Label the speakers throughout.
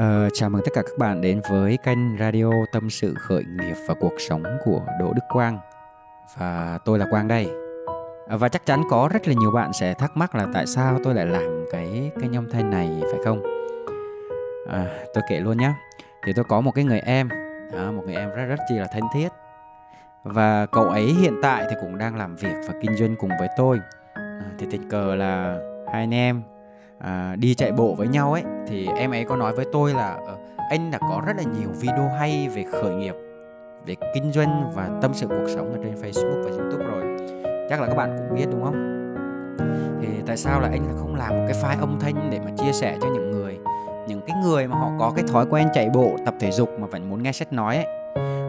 Speaker 1: Uh, chào mừng tất cả các bạn đến với kênh radio tâm sự khởi nghiệp và cuộc sống của Đỗ Đức Quang. Và tôi là Quang đây. Ờ, và chắc chắn có rất là nhiều bạn sẽ thắc mắc là tại sao tôi lại làm cái kênh âm thanh này phải không? À, tôi kể luôn nhé thì tôi có một cái người em. À, một người em rất rất chi là thân thiết. Và cậu ấy hiện tại thì cũng đang làm việc và kinh doanh cùng với tôi. À, thì tình cờ là hai anh em à, đi chạy bộ với nhau ấy thì em ấy có nói với tôi là ờ, anh đã có rất là nhiều video hay về khởi nghiệp về kinh doanh và tâm sự cuộc sống ở trên Facebook và YouTube rồi. Chắc là các bạn cũng biết đúng không? Thì tại sao là anh không làm một cái file âm thanh để mà chia sẻ cho những người những cái người mà họ có cái thói quen chạy bộ tập thể dục mà vẫn muốn nghe sách nói ấy?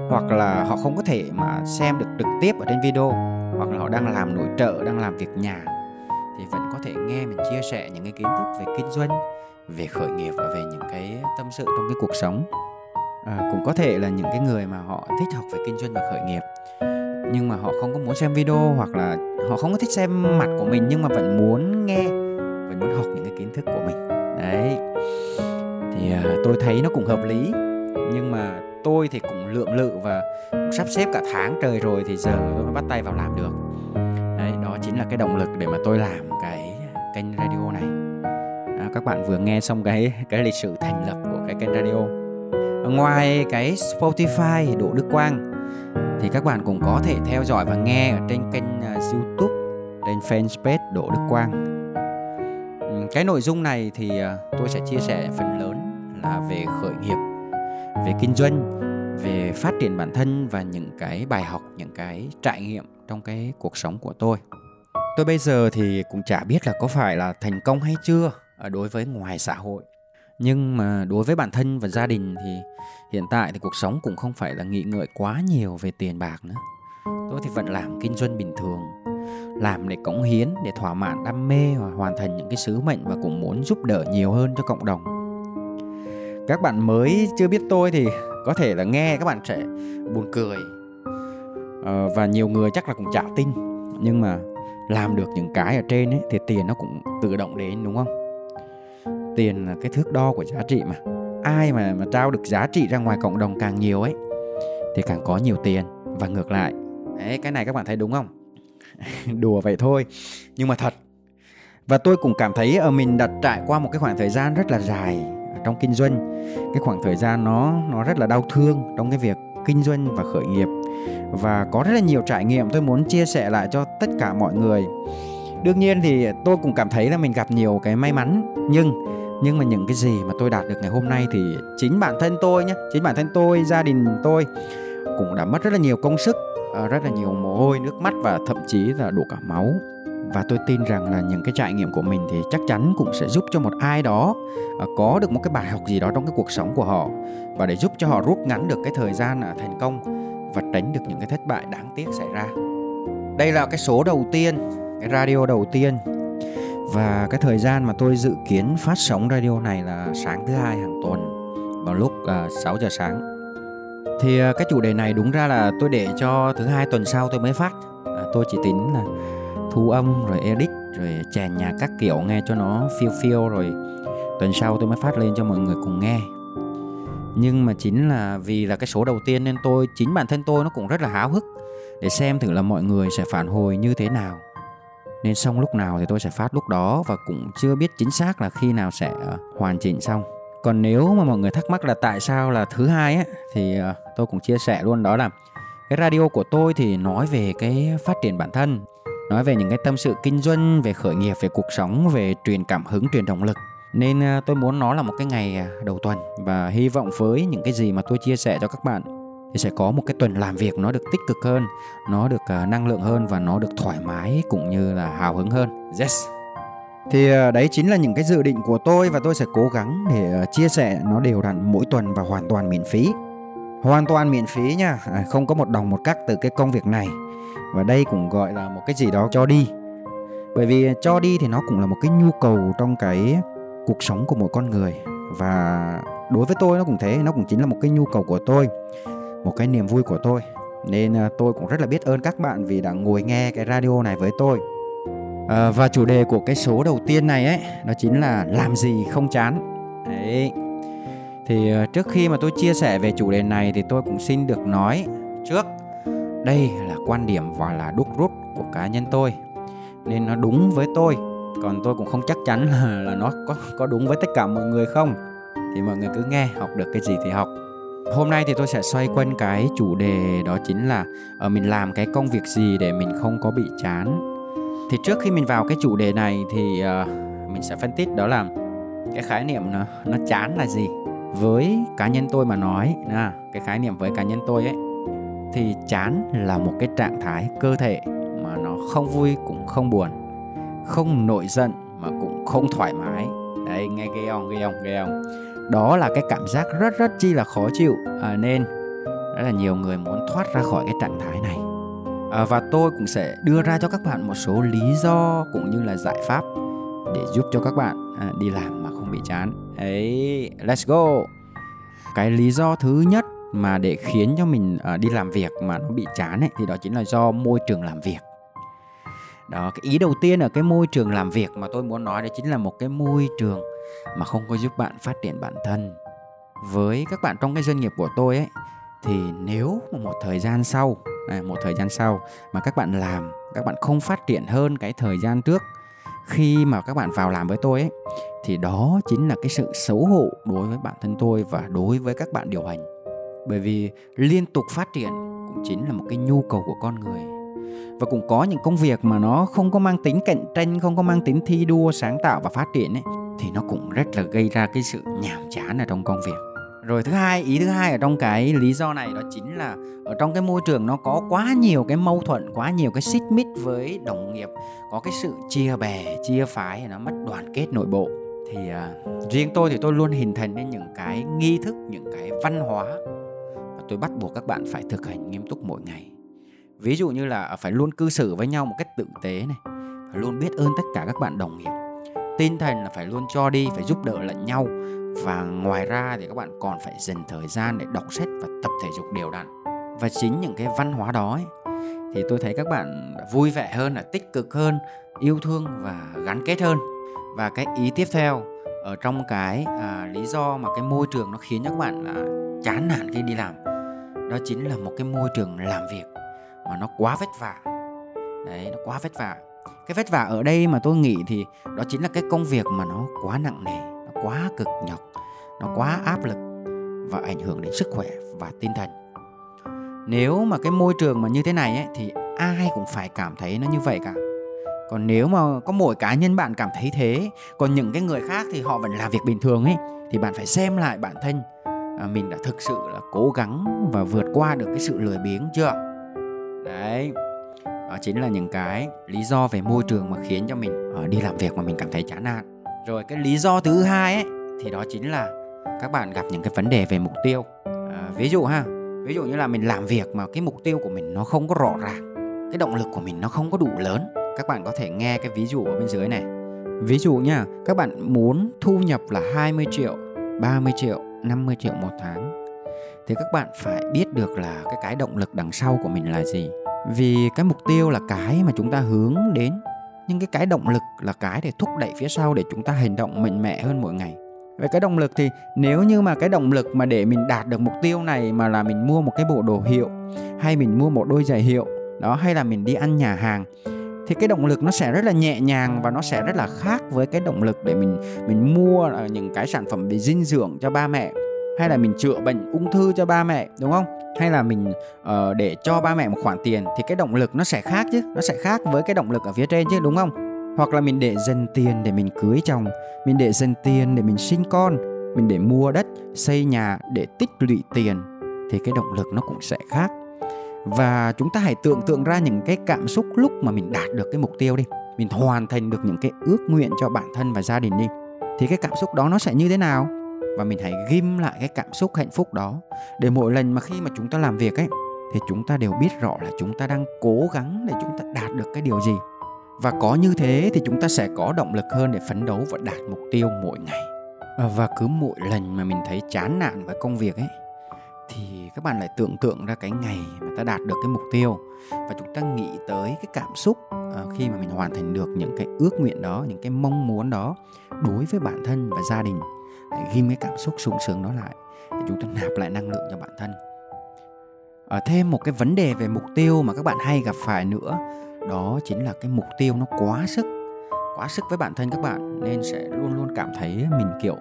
Speaker 1: Hoặc là họ không có thể mà xem được trực tiếp ở trên video hoặc là họ đang làm nội trợ đang làm việc nhà thể nghe mình chia sẻ những cái kiến thức về kinh doanh về khởi nghiệp và về những cái tâm sự trong cái cuộc sống. À, cũng có thể là những cái người mà họ thích học về kinh doanh và khởi nghiệp nhưng mà họ không có muốn xem video hoặc là họ không có thích xem mặt của mình nhưng mà vẫn muốn nghe vẫn muốn học những cái kiến thức của mình. Đấy. Thì à, tôi thấy nó cũng hợp lý nhưng mà tôi thì cũng lượng lự và cũng sắp xếp cả tháng trời rồi thì giờ tôi mới bắt tay vào làm được. Đấy đó chính là cái động lực để mà tôi làm cái kênh radio này. À, các bạn vừa nghe xong cái cái lịch sử thành lập của cái kênh radio. Ngoài cái Spotify Đỗ Đức Quang thì các bạn cũng có thể theo dõi và nghe ở trên kênh à, YouTube trên fanpage Đỗ Đức Quang. Ừ, cái nội dung này thì à, tôi sẽ chia sẻ phần lớn là về khởi nghiệp về kinh doanh về phát triển bản thân và những cái bài học những cái trải nghiệm trong cái cuộc sống của tôi tôi bây giờ thì cũng chả biết là có phải là thành công hay chưa à, đối với ngoài xã hội. Nhưng mà đối với bản thân và gia đình thì hiện tại thì cuộc sống cũng không phải là nghĩ ngợi quá nhiều về tiền bạc nữa. Tôi thì vẫn làm kinh doanh bình thường làm để cống hiến để thỏa mãn đam mê và hoàn thành những cái sứ mệnh và cũng muốn giúp đỡ nhiều hơn cho cộng đồng. Các bạn mới chưa biết tôi thì có thể là nghe các bạn sẽ buồn cười ờ, và nhiều người chắc là cũng chả tin. Nhưng mà làm được những cái ở trên ấy, thì tiền nó cũng tự động đến, đúng không? Tiền là cái thước đo của giá trị mà. Ai mà mà trao được giá trị ra ngoài cộng đồng càng nhiều ấy, thì càng có nhiều tiền. Và ngược lại đấy cái này các bạn thấy đúng không? Đùa vậy thôi, nhưng mà thật. Và tôi cũng cảm thấy ở mình đặt trải qua một cái khoảng thời gian rất là dài trong kinh doanh. Cái khoảng thời gian nó nó rất là đau thương trong cái việc kinh doanh và khởi nghiệp và có rất là nhiều trải nghiệm tôi muốn chia sẻ lại cho tất cả mọi người. Đương nhiên thì tôi cũng cảm thấy là mình gặp nhiều cái may mắn, nhưng nhưng mà những cái gì mà tôi đạt được ngày hôm nay thì chính bản thân tôi nhé chính bản thân tôi, gia đình tôi cũng đã mất rất là nhiều công sức ờ, rất là nhiều mồ hôi, nước mắt và thậm chí là đổ cả máu. Và tôi tin rằng là những cái trải nghiệm của mình thì chắc chắn cũng sẽ giúp cho một ai đó ờ, có được một cái bài học gì đó trong cái cuộc sống của họ. Và để giúp cho họ rút ngắn được cái thời gian à, thành công và tránh được những cái thất bại đáng tiếc xảy ra. Đây là cái số đầu tiên cái radio đầu tiên. Và cái thời gian mà tôi dự kiến phát sóng radio này là sáng thứ hai hàng tuần vào lúc à, uh, 6 giờ sáng. Thì uh, cái chủ đề này đúng ra là tôi để cho thứ hai tuần sau tôi mới phát. Uh, tôi chỉ tính là thu âm rồi edit rồi chèn nhạc các kiểu nghe cho nó phiêu phiêu rồi tuần sau tôi mới phát lên cho mọi người cùng nghe nhưng mà chính là vì là cái số đầu tiên nên tôi, chính bản thân tôi nó cũng rất là háo hức để xem thử là mọi người sẽ phản hồi như thế nào. Nên xong lúc nào thì tôi sẽ phát lúc đó và cũng chưa biết chính xác là khi nào sẽ ờ, hoàn chỉnh xong. Còn nếu mà mọi người thắc mắc là tại sao là thứ hai á, thì ờ, tôi cũng chia sẻ luôn, đó là cái radio của tôi thì nói về cái phát triển bản thân, nói về những cái tâm sự kinh doanh, về khởi nghiệp, về cuộc sống, về truyền cảm hứng, truyền động lực nên à, tôi muốn nó là một cái ngày à, đầu tuần và hy vọng với những cái gì mà tôi chia sẻ cho các bạn thì sẽ có một cái tuần làm việc nó được tích cực hơn, nó được à, năng lượng hơn và nó được thoải mái cũng như là hào hứng hơn. Yes. Thì đấy chính là những cái dự định của tôi và tôi sẽ cố gắng để chia sẻ nó đều đặn mỗi tuần và hoàn toàn miễn phí. Hoàn toàn miễn phí nha. Không có một đồng một cắc từ cái công việc này. Và đây cũng gọi là một cái gì đó cho đi. Bởi vì cho đi thì nó cũng là một cái nhu cầu trong cái cuộc sống của mỗi con người. Và đối với tôi nó cũng thế nó cũng chính là một cái nhu cầu của tôi một cái niềm vui của tôi. Nên à, tôi cũng rất là biết ơn các bạn vì đã ngồi nghe cái radio này với tôi. À, và chủ đề của cái số đầu tiên này ấy nó chính là làm gì không chán. Đấy. Thì à, trước khi mà tôi chia sẻ về chủ đề này thì tôi cũng xin được nói trước đây là quan điểm và là đúc rút của cá nhân tôi. Nên nó đúng với tôi còn tôi cũng không chắc chắn là, là nó có có đúng với tất cả mọi người không. Thì mọi người cứ nghe học được cái gì thì học. Hôm nay thì tôi sẽ xoay quanh cái chủ đề đó chính là ở mình làm cái công việc gì để mình không có bị chán. Thì trước khi mình vào cái chủ đề này thì uh, mình sẽ phân tích đó là cái khái niệm nó nó chán là gì với cá nhân tôi mà nói à, cái khái niệm với cá nhân tôi ấy. Thì chán là một cái trạng thái cơ thể mà nó không vui cũng không buồn không nổi giận mà cũng không thoải mái. Đấy nghe ghê không ghê không ghê không đó là cái cảm giác rất rất chi là khó chịu. À, nên rất là nhiều người muốn thoát ra khỏi cái trạng thái này. À, và tôi cũng sẽ đưa ra cho các bạn một số lý do cũng như là giải pháp để giúp cho các bạn à, đi làm mà không bị chán. Ấy let's go. Cái lý do thứ nhất mà để khiến cho mình à, đi làm việc mà nó bị chán ấy thì đó chính là do môi trường làm việc đó cái ý đầu tiên ở cái môi trường làm việc mà tôi muốn nói đó chính là một cái môi trường mà không có giúp bạn phát triển bản thân. Với các bạn trong cái doanh nghiệp của tôi ấy thì nếu một thời gian sau à, một thời gian sau mà các bạn làm các bạn không phát triển hơn cái thời gian trước khi mà các bạn vào làm với tôi ấy thì đó chính là cái sự xấu hổ đối với bản thân tôi và đối với các bạn điều hành. Bởi vì liên tục phát triển cũng chính là một cái nhu cầu của con người và cũng có những công việc mà nó không có mang tính cạnh tranh không có mang tính thi đua sáng tạo và phát triển ấy thì nó cũng rất là gây ra cái sự nhàm chán ở trong công việc. Rồi thứ hai ý thứ hai ở trong cái lý do này đó chính là ở trong cái môi trường nó có quá nhiều cái mâu thuẫn quá nhiều cái xích mích với đồng nghiệp có cái sự chia bè chia phái nó mất đoàn kết nội bộ. Thì uh, riêng tôi thì tôi luôn hình thành nên những cái nghi thức những cái văn hóa mà tôi bắt buộc các bạn phải thực hành nghiêm túc mỗi ngày ví dụ như là phải luôn cư xử với nhau một cách tử tế này phải luôn biết ơn tất cả các bạn đồng nghiệp. Tinh thần là phải luôn cho đi phải giúp đỡ lẫn nhau. Và ngoài ra thì các bạn còn phải dành thời gian để đọc sách và tập thể dục đều đặn. Và chính những cái văn hóa đó ấy, thì tôi thấy các bạn vui vẻ hơn là tích cực hơn yêu thương và gắn kết hơn. Và cái ý tiếp theo ở trong cái à, lý do mà cái môi trường nó khiến cho các bạn là chán nản khi đi làm đó chính là một cái môi trường làm việc mà nó quá vất vả. Đấy nó quá vất vả. Cái vất vả ở đây mà tôi nghĩ thì đó chính là cái công việc mà nó quá nặng nề nó quá cực nhọc nó quá áp lực và ảnh hưởng đến sức khỏe và tinh thần. Nếu mà cái môi trường mà như thế này ấy, thì ai cũng phải cảm thấy nó như vậy cả. Còn nếu mà có mỗi cá nhân bạn cảm thấy thế còn những cái người khác thì họ vẫn làm việc bình thường ấy thì bạn phải xem lại bản thân à, mình đã thực sự là cố gắng và vượt qua được cái sự lười biếng chưa? Đấy. Đó chính là những cái lý do về môi trường mà khiến cho mình uh, đi làm việc mà mình cảm thấy chán nản. Rồi cái lý do thứ hai ấy thì đó chính là các bạn gặp những cái vấn đề về mục tiêu. À, ví dụ ha ví dụ như là mình làm việc mà cái mục tiêu của mình nó không có rõ ràng cái động lực của mình nó không có đủ lớn. Các bạn có thể nghe cái ví dụ ở bên dưới này. Ví dụ nha các bạn muốn thu nhập là 20 triệu 30 triệu 50 triệu một tháng thì các bạn phải biết được là cái cái động lực đằng sau của mình là gì. Vì cái mục tiêu là cái mà chúng ta hướng đến, nhưng cái cái động lực là cái để thúc đẩy phía sau để chúng ta hành động mạnh mẽ hơn mỗi ngày. Về cái động lực thì nếu như mà cái động lực mà để mình đạt được mục tiêu này mà là mình mua một cái bộ đồ hiệu, hay mình mua một đôi giày hiệu, đó, hay là mình đi ăn nhà hàng, thì cái động lực nó sẽ rất là nhẹ nhàng và nó sẽ rất là khác với cái động lực để mình mình mua ờ, những cái sản phẩm về dinh dưỡng cho ba mẹ hay là mình chữa bệnh ung thư cho ba mẹ đúng không? Hay là mình uh, để cho ba mẹ một khoản tiền thì cái động lực nó sẽ khác chứ nó sẽ khác với cái động lực ở phía trên chứ đúng không? Hoặc là mình để dần tiền để mình cưới chồng mình để dần tiền để mình sinh con mình để mua đất xây nhà để tích lũy tiền thì cái động lực nó cũng sẽ khác. Và chúng ta hãy tưởng tượng ra những cái cảm xúc lúc mà mình đạt được cái mục tiêu đi mình hoàn thành được những cái ước nguyện cho bản thân và gia đình đi thì cái cảm xúc đó nó sẽ như thế nào? Và mình hãy ghim lại cái cảm xúc hạnh phúc đó. Để mỗi lần mà khi mà chúng ta làm việc ấy, thì chúng ta đều biết rõ là chúng ta đang cố gắng để chúng ta đạt được cái điều gì. Và có như thế thì chúng ta sẽ có động lực hơn để phấn đấu và đạt mục tiêu mỗi ngày. Và cứ mỗi lần mà mình thấy chán nản với công việc ấy, thì các bạn lại tưởng tượng ra cái ngày mà ta đạt được cái mục tiêu. Và chúng ta nghĩ tới cái cảm xúc ờ, khi mà mình hoàn thành được những cái ước nguyện đó, những cái mong muốn đó đối với bản thân và gia đình hãy ghim, cái cảm xúc sung sướng đó lại, để chúng ta nạp lại năng lượng cho bản thân. Ở thêm một cái vấn đề về mục tiêu mà các bạn hay gặp phải nữa, đó chính là cái mục tiêu nó quá sức quá sức với bản thân các bạn, nên sẽ luôn luôn cảm thấy mình, kiểu,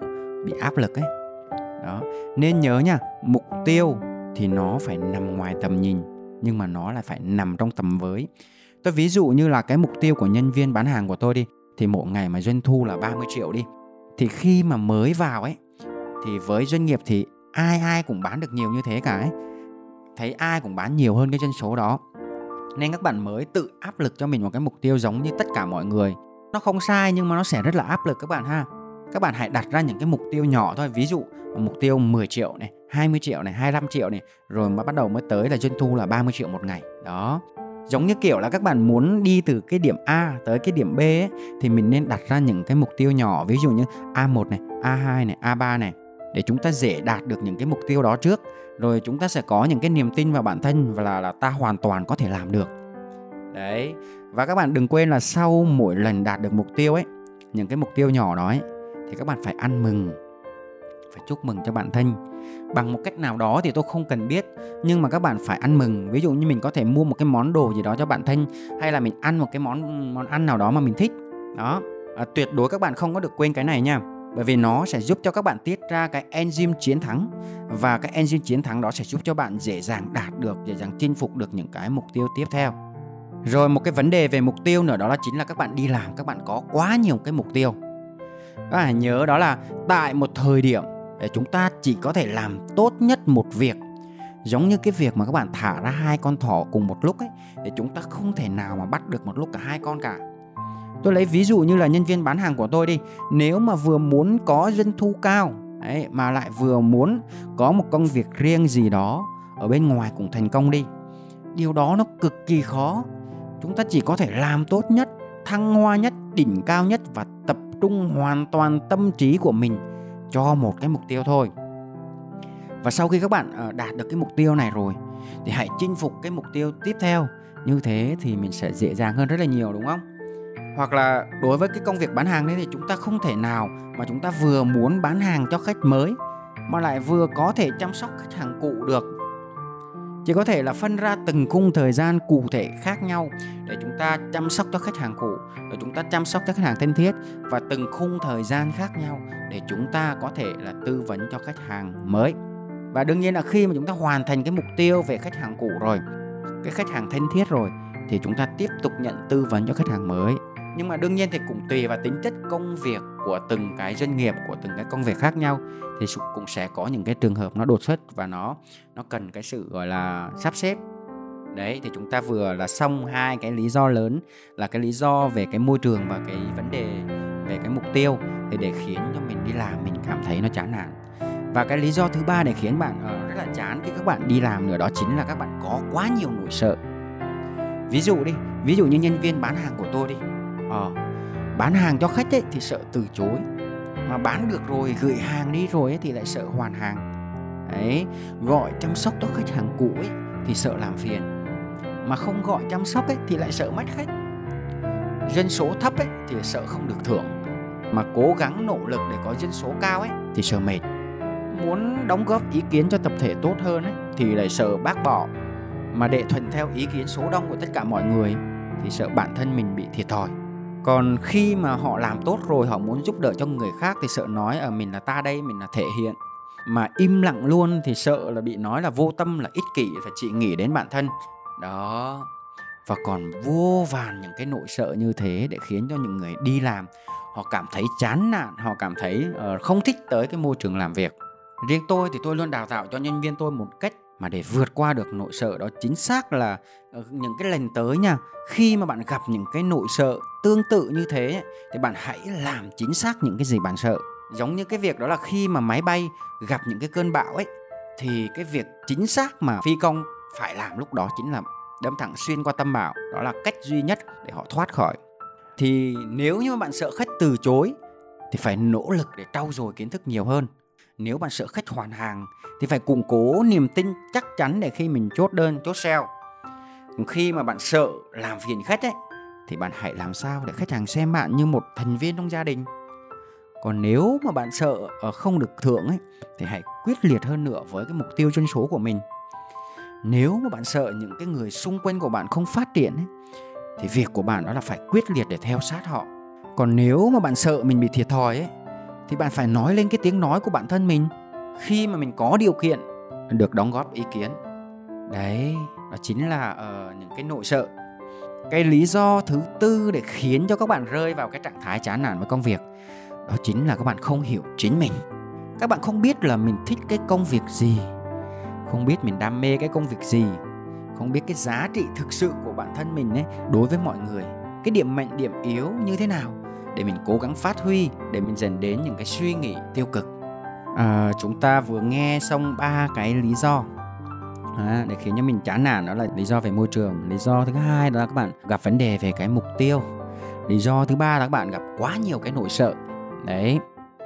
Speaker 1: bị áp lực ấy. Đó, nên nhớ nha, mục tiêu thì nó phải nằm ngoài tầm nhìn, nhưng mà nó lại phải nằm trong tầm với. Tôi ví dụ như là cái mục tiêu của nhân viên bán hàng của tôi đi, thì mỗi ngày mà doanh thu là 30 triệu đi thì khi mà mới vào ấy, thì với doanh nghiệp thì ai ai cũng bán được nhiều như thế cả ấy. Thấy ai cũng bán nhiều hơn cái dân số đó. Nên các bạn mới tự áp lực cho mình một cái mục tiêu giống như tất cả mọi người. Nó không sai nhưng mà nó sẽ rất là áp lực các bạn ha. Các bạn hãy đặt ra những cái mục tiêu nhỏ thôi. Ví dụ, mục tiêu 10 triệu này 20 triệu này 25 triệu này, rồi mà bắt đầu mới tới là doanh thu là 30 triệu một ngày. Đó giống như kiểu là các bạn muốn đi từ cái điểm A tới cái điểm B ấy, thì mình nên đặt ra những cái mục tiêu nhỏ. Ví dụ như A1 này, A2 này, A3 này để chúng ta dễ đạt được những cái mục tiêu đó trước. Rồi chúng ta sẽ có những cái niềm tin vào bản thân và là là ta hoàn toàn có thể làm được. Đấy. Và các bạn đừng quên là sau mỗi lần đạt được mục tiêu ấy những cái mục tiêu nhỏ đó ấy thì các bạn phải ăn mừng phải chúc mừng cho bản thân bằng một cách nào đó thì tôi không cần biết. Nhưng mà các bạn phải ăn mừng. Ví dụ như mình có thể mua một cái món đồ gì đó cho bạn thân hay là mình ăn một cái món món ăn nào đó mà mình thích. Đó. À, tuyệt đối các bạn không có được quên cái này nha. Bởi vì nó sẽ giúp cho các bạn tiết ra cái enzyme chiến thắng. Và cái enzyme chiến thắng đó sẽ giúp cho bạn dễ dàng đạt được dễ dàng chinh phục được những cái mục tiêu tiếp theo. Rồi một cái vấn đề về mục tiêu nữa đó là chính là các bạn đi làm các bạn có quá nhiều cái mục tiêu. Các bạn nhớ đó là tại một thời điểm chúng ta chỉ có thể làm tốt nhất một việc. Giống như cái việc mà các bạn thả ra hai con thỏ cùng một lúc ấy để chúng ta không thể nào mà bắt được một lúc cả hai con cả. Tôi lấy ví dụ như là nhân viên bán hàng của tôi đi. Nếu mà vừa muốn có doanh thu cao ấy, mà lại vừa muốn có một công việc riêng gì đó ở bên ngoài cũng thành công đi điều đó nó cực kỳ khó. Chúng ta chỉ có thể làm tốt nhất thăng hoa nhất đỉnh cao nhất và tập trung hoàn toàn tâm trí của mình cho một cái mục tiêu thôi. Và sau khi các bạn ờ, đạt được cái mục tiêu này rồi thì hãy chinh phục cái mục tiêu tiếp theo. Như thế thì mình sẽ dễ dàng hơn rất là nhiều, đúng không? Hoặc là đối với cái công việc bán hàng đấy thì chúng ta không thể nào mà chúng ta vừa muốn bán hàng cho khách mới mà lại vừa có thể chăm sóc khách hàng cũ được. Chỉ có thể là phân ra từng khung thời gian cụ thể khác nhau để chúng ta chăm sóc cho khách hàng cũ, để chúng ta chăm sóc cho khách hàng thân thiết và từng khung thời gian khác nhau để chúng ta có thể là tư vấn cho khách hàng mới. Và đương nhiên là khi mà chúng ta hoàn thành cái mục tiêu về khách hàng cũ rồi, cái khách hàng thân thiết rồi, thì chúng ta tiếp tục nhận tư vấn cho khách hàng mới. Nhưng mà đương nhiên thì cũng tùy vào tính chất công việc của từng cái doanh nghiệp, của từng cái công việc khác nhau, thì cũng sẽ có những cái trường hợp nó đột xuất và nó nó cần cái sự, gọi là, sắp xếp đấy thì chúng ta vừa là xong hai cái lý do lớn là cái lý do về cái môi trường và cái vấn đề về cái mục tiêu thì để khiến cho mình đi làm mình cảm thấy nó chán nản. Và cái lý do thứ ba để khiến bạn uh, rất là chán khi các bạn đi làm nữa đó chính là các bạn có quá nhiều nỗi sợ. Ví dụ đi ví dụ như nhân viên bán hàng của tôi đi. Ờ, bán hàng cho khách ấy thì sợ từ chối mà bán được rồi gửi hàng đi rồi ấy thì lại sợ hoàn hàng. Ấy gọi chăm sóc cho khách hàng cũ ấy thì sợ làm phiền mà không gọi chăm sóc ấy, thì lại sợ mất khách. Dân số thấp ấy, thì sợ không được thưởng. Mà cố gắng nỗ lực để có dân số cao ấy, thì sợ mệt. Muốn đóng góp ý kiến cho tập thể tốt hơn ấy, thì lại sợ bác bỏ. Mà để thuận theo ý kiến số đông của tất cả mọi người, thì sợ bản thân mình bị thiệt thòi. Còn khi mà họ làm tốt rồi, họ muốn giúp đỡ cho người khác, thì sợ nói ở mình là ta đây, mình là thể hiện. Mà im lặng luôn thì sợ là bị nói là vô tâm, là ích kỷ, phải chỉ nghĩ đến bản thân đó. Và còn vô vàn những cái nỗi sợ như thế để khiến cho những người đi làm họ cảm thấy chán nản họ cảm thấy uh, không thích tới cái môi trường làm việc. Riêng tôi thì tôi luôn đào tạo cho nhân viên tôi một cách mà để vượt qua được nỗi sợ đó. Chính xác là ờ, những cái lần tới nha khi mà bạn gặp những cái nỗi sợ tương tự như thế thì bạn hãy làm chính xác những cái gì bạn sợ. Giống như cái việc đó là khi mà máy bay gặp những cái cơn bão ấy thì cái việc chính xác mà phi công phải làm lúc đó chính là đâm thẳng xuyên qua tâm bảo đó là cách duy nhất để họ thoát khỏi thì nếu như bạn sợ khách từ chối thì phải nỗ lực để trau dồi kiến thức nhiều hơn nếu bạn sợ khách hoàn hàng thì phải củng cố niềm tin chắc chắn để khi mình chốt đơn, chốt sale. Khi mà bạn sợ làm phiền khách ấy thì bạn hãy làm sao để khách hàng xem bạn như một thành viên trong gia đình. còn nếu mà bạn sợ ờ, không được thưởng ấy thì hãy quyết liệt hơn nữa với cái mục tiêu doanh số của mình nếu mà bạn sợ những cái người xung quanh của bạn không phát triển ấy, thì việc của bạn đó là phải quyết liệt để theo sát họ. Còn nếu mà bạn sợ mình bị thiệt thòi ấy thì bạn phải nói lên cái tiếng nói của bản thân mình. Khi mà mình có điều kiện được đóng góp ý kiến. Đấy đó chính là uh, những cái nỗi sợ. Cái lý do thứ tư để khiến cho các bạn rơi vào cái trạng thái chán nản với công việc đó chính là các bạn không hiểu chính mình. Các bạn không biết là mình thích cái công việc gì không biết mình đam mê cái công việc gì không biết cái giá trị thực sự của bản thân mình ấy đối với mọi người. Cái điểm mạnh điểm yếu như thế nào? Để mình cố gắng phát huy để mình dần đến những cái suy nghĩ tiêu cực. À, chúng ta vừa nghe xong ba cái lý do. À, để khiến cho mình chán nản đó là lý do về môi trường. Lý do thứ hai đó là các bạn gặp vấn đề về cái mục tiêu. Lý do thứ ba là các bạn gặp quá nhiều cái nỗi sợ. Đấy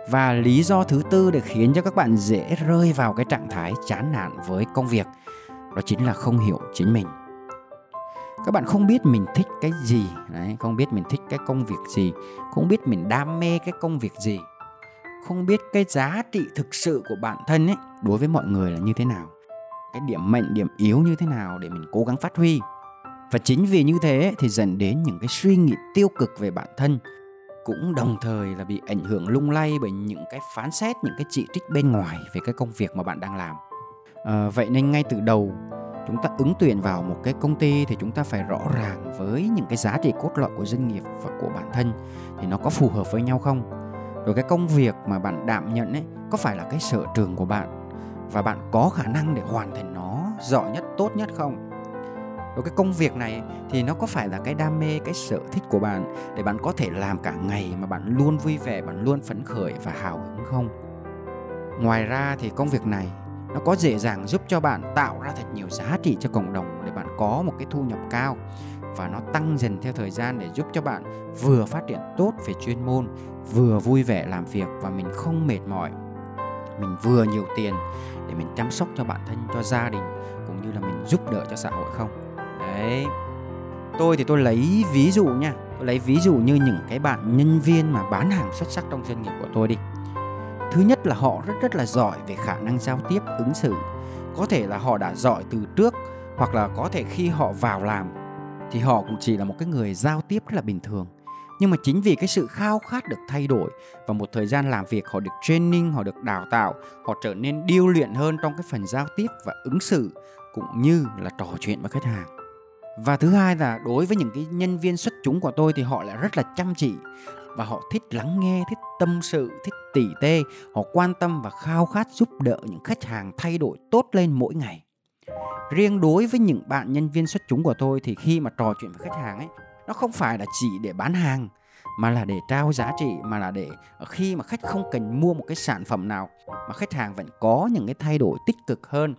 Speaker 1: và lý do thứ tư để khiến cho các bạn dễ rơi vào cái trạng thái chán nản với công việc, đó chính là không hiểu chính mình. Các bạn không biết mình thích cái gì, đấy, không biết mình thích cái công việc gì, không biết mình đam mê cái công việc gì, không biết cái giá trị thực sự của bản thân ấy, đối với mọi người là như thế nào, cái điểm mạnh, điểm yếu như thế nào để mình cố gắng phát huy. Và chính vì như thế thì dẫn đến những cái suy nghĩ tiêu cực về bản thân cũng đồng thời là bị ảnh hưởng lung lay bởi những cái phán xét những cái chỉ trích bên ngoài về cái công việc mà bạn đang làm. À, vậy nên ngay từ đầu chúng ta ứng tuyển vào một cái công ty thì chúng ta phải rõ ràng với những cái giá trị cốt lõi của doanh nghiệp và của bản thân thì nó có phù hợp với nhau không? Rồi cái công việc mà bạn đảm nhận ấy có phải là cái sở trường của bạn? Và bạn có khả năng để hoàn thành nó giỏi nhất tốt nhất không? Rồi cái công việc này thì nó có phải là cái đam mê, cái sở thích của bạn để bạn có thể làm cả ngày mà bạn luôn vui vẻ, bạn luôn phấn khởi và hào hứng không? Ngoài ra thì công việc này nó có dễ dàng giúp cho bạn tạo ra thật nhiều giá trị cho cộng đồng để bạn có một cái thu nhập cao. Và nó tăng dần theo thời gian để giúp cho bạn vừa phát triển tốt về chuyên môn, vừa vui vẻ làm việc và mình không mệt mỏi. Mình vừa nhiều tiền để mình chăm sóc cho bản thân, cho gia đình, cũng như là mình giúp đỡ cho xã hội không? Đấy. Tôi thì tôi lấy ví dụ nha. Tôi lấy ví dụ như những cái bạn nhân viên mà bán hàng xuất sắc trong doanh nghiệp của tôi đi. Thứ nhất là họ rất rất là giỏi về khả năng giao tiếp, ứng xử. Có thể là họ đã giỏi từ trước, hoặc là có thể khi họ vào làm thì họ cũng chỉ là một cái người giao tiếp rất là bình thường. Nhưng mà chính vì cái sự khao khát được thay đổi và một thời gian làm việc, họ được training, họ được đào tạo, họ trở nên điêu luyện hơn trong cái phần giao tiếp và ứng xử, cũng như là trò chuyện với khách hàng và thứ hai là đối với những cái nhân viên xuất chúng của tôi thì họ lại rất là chăm chỉ và họ thích lắng nghe, thích tâm sự, thích tỉ tê. Họ quan tâm và khao khát giúp đỡ những khách hàng thay đổi tốt lên mỗi ngày. Riêng đối với những bạn nhân viên xuất chúng của tôi thì khi mà trò chuyện với khách hàng ấy, nó không phải là chỉ để bán hàng, mà là để trao giá trị, mà là để khi mà khách không cần mua một cái sản phẩm nào, mà khách hàng vẫn có những cái thay đổi tích cực hơn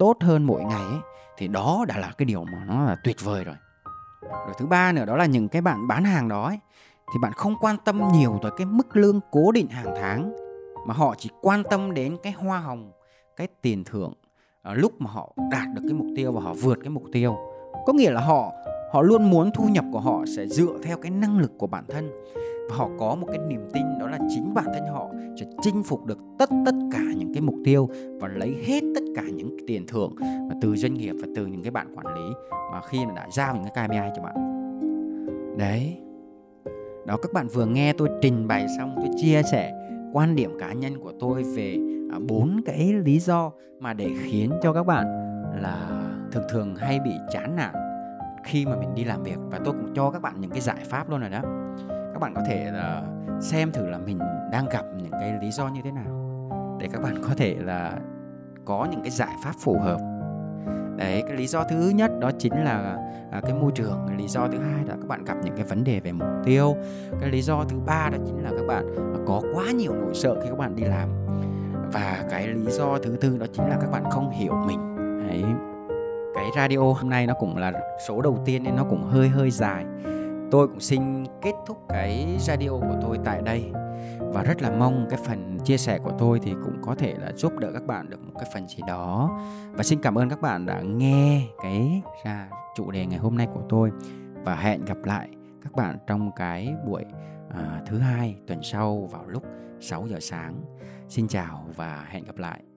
Speaker 1: tốt hơn mỗi ngày ấy thì đó đã là cái điều mà nó là tuyệt vời rồi. Rồi thứ ba nữa đó là những cái bạn bán hàng đó ấy, thì bạn không quan tâm nhiều tới cái mức lương cố định hàng tháng mà họ chỉ quan tâm đến cái hoa hồng cái tiền thưởng à, lúc mà họ đạt được cái mục tiêu và họ vượt cái mục tiêu. Có nghĩa là họ họ luôn muốn thu nhập của họ sẽ dựa theo cái năng lực của bản thân. Và họ có một cái niềm tin đó là chính bản thân sẽ chinh phục được tất tất cả những cái mục tiêu và lấy hết tất cả những tiền thưởng từ doanh nghiệp và từ những cái bạn quản lý mà khi mà đã giao những cái KPI cho bạn. Đấy. Đó, các bạn vừa nghe tôi trình bày xong, tôi chia sẻ quan điểm cá nhân của tôi về à, bốn cái lý do mà để khiến cho các bạn là thường thường hay bị chán nản khi mà mình đi làm việc. Và tôi cũng cho các bạn những cái giải pháp luôn rồi đó. Các bạn có thể là xem thử là mình đang gặp những cái lý do như thế nào để các bạn có thể là có những cái giải pháp phù hợp. Đấy cái lý do thứ nhất đó chính là à, cái môi trường cái lý do thứ hai là các bạn gặp những cái vấn đề về mục tiêu. Cái lý do thứ ba đó chính là các bạn có quá nhiều nỗi sợ khi các bạn đi làm. Và cái lý do thứ tư đó chính là các bạn không hiểu mình. Đấy cái radio hôm nay nó cũng là số đầu tiên nên nó cũng hơi hơi dài tôi cũng xin kết thúc cái radio của tôi tại đây và rất là mong cái phần chia sẻ của tôi thì cũng có thể là giúp đỡ các bạn được một cái phần gì đó và xin cảm ơn các bạn đã nghe cái ra chủ đề ngày hôm nay của tôi và hẹn gặp lại các bạn trong cái buổi à, thứ hai tuần sau vào lúc 6 giờ sáng. Xin chào và hẹn gặp lại.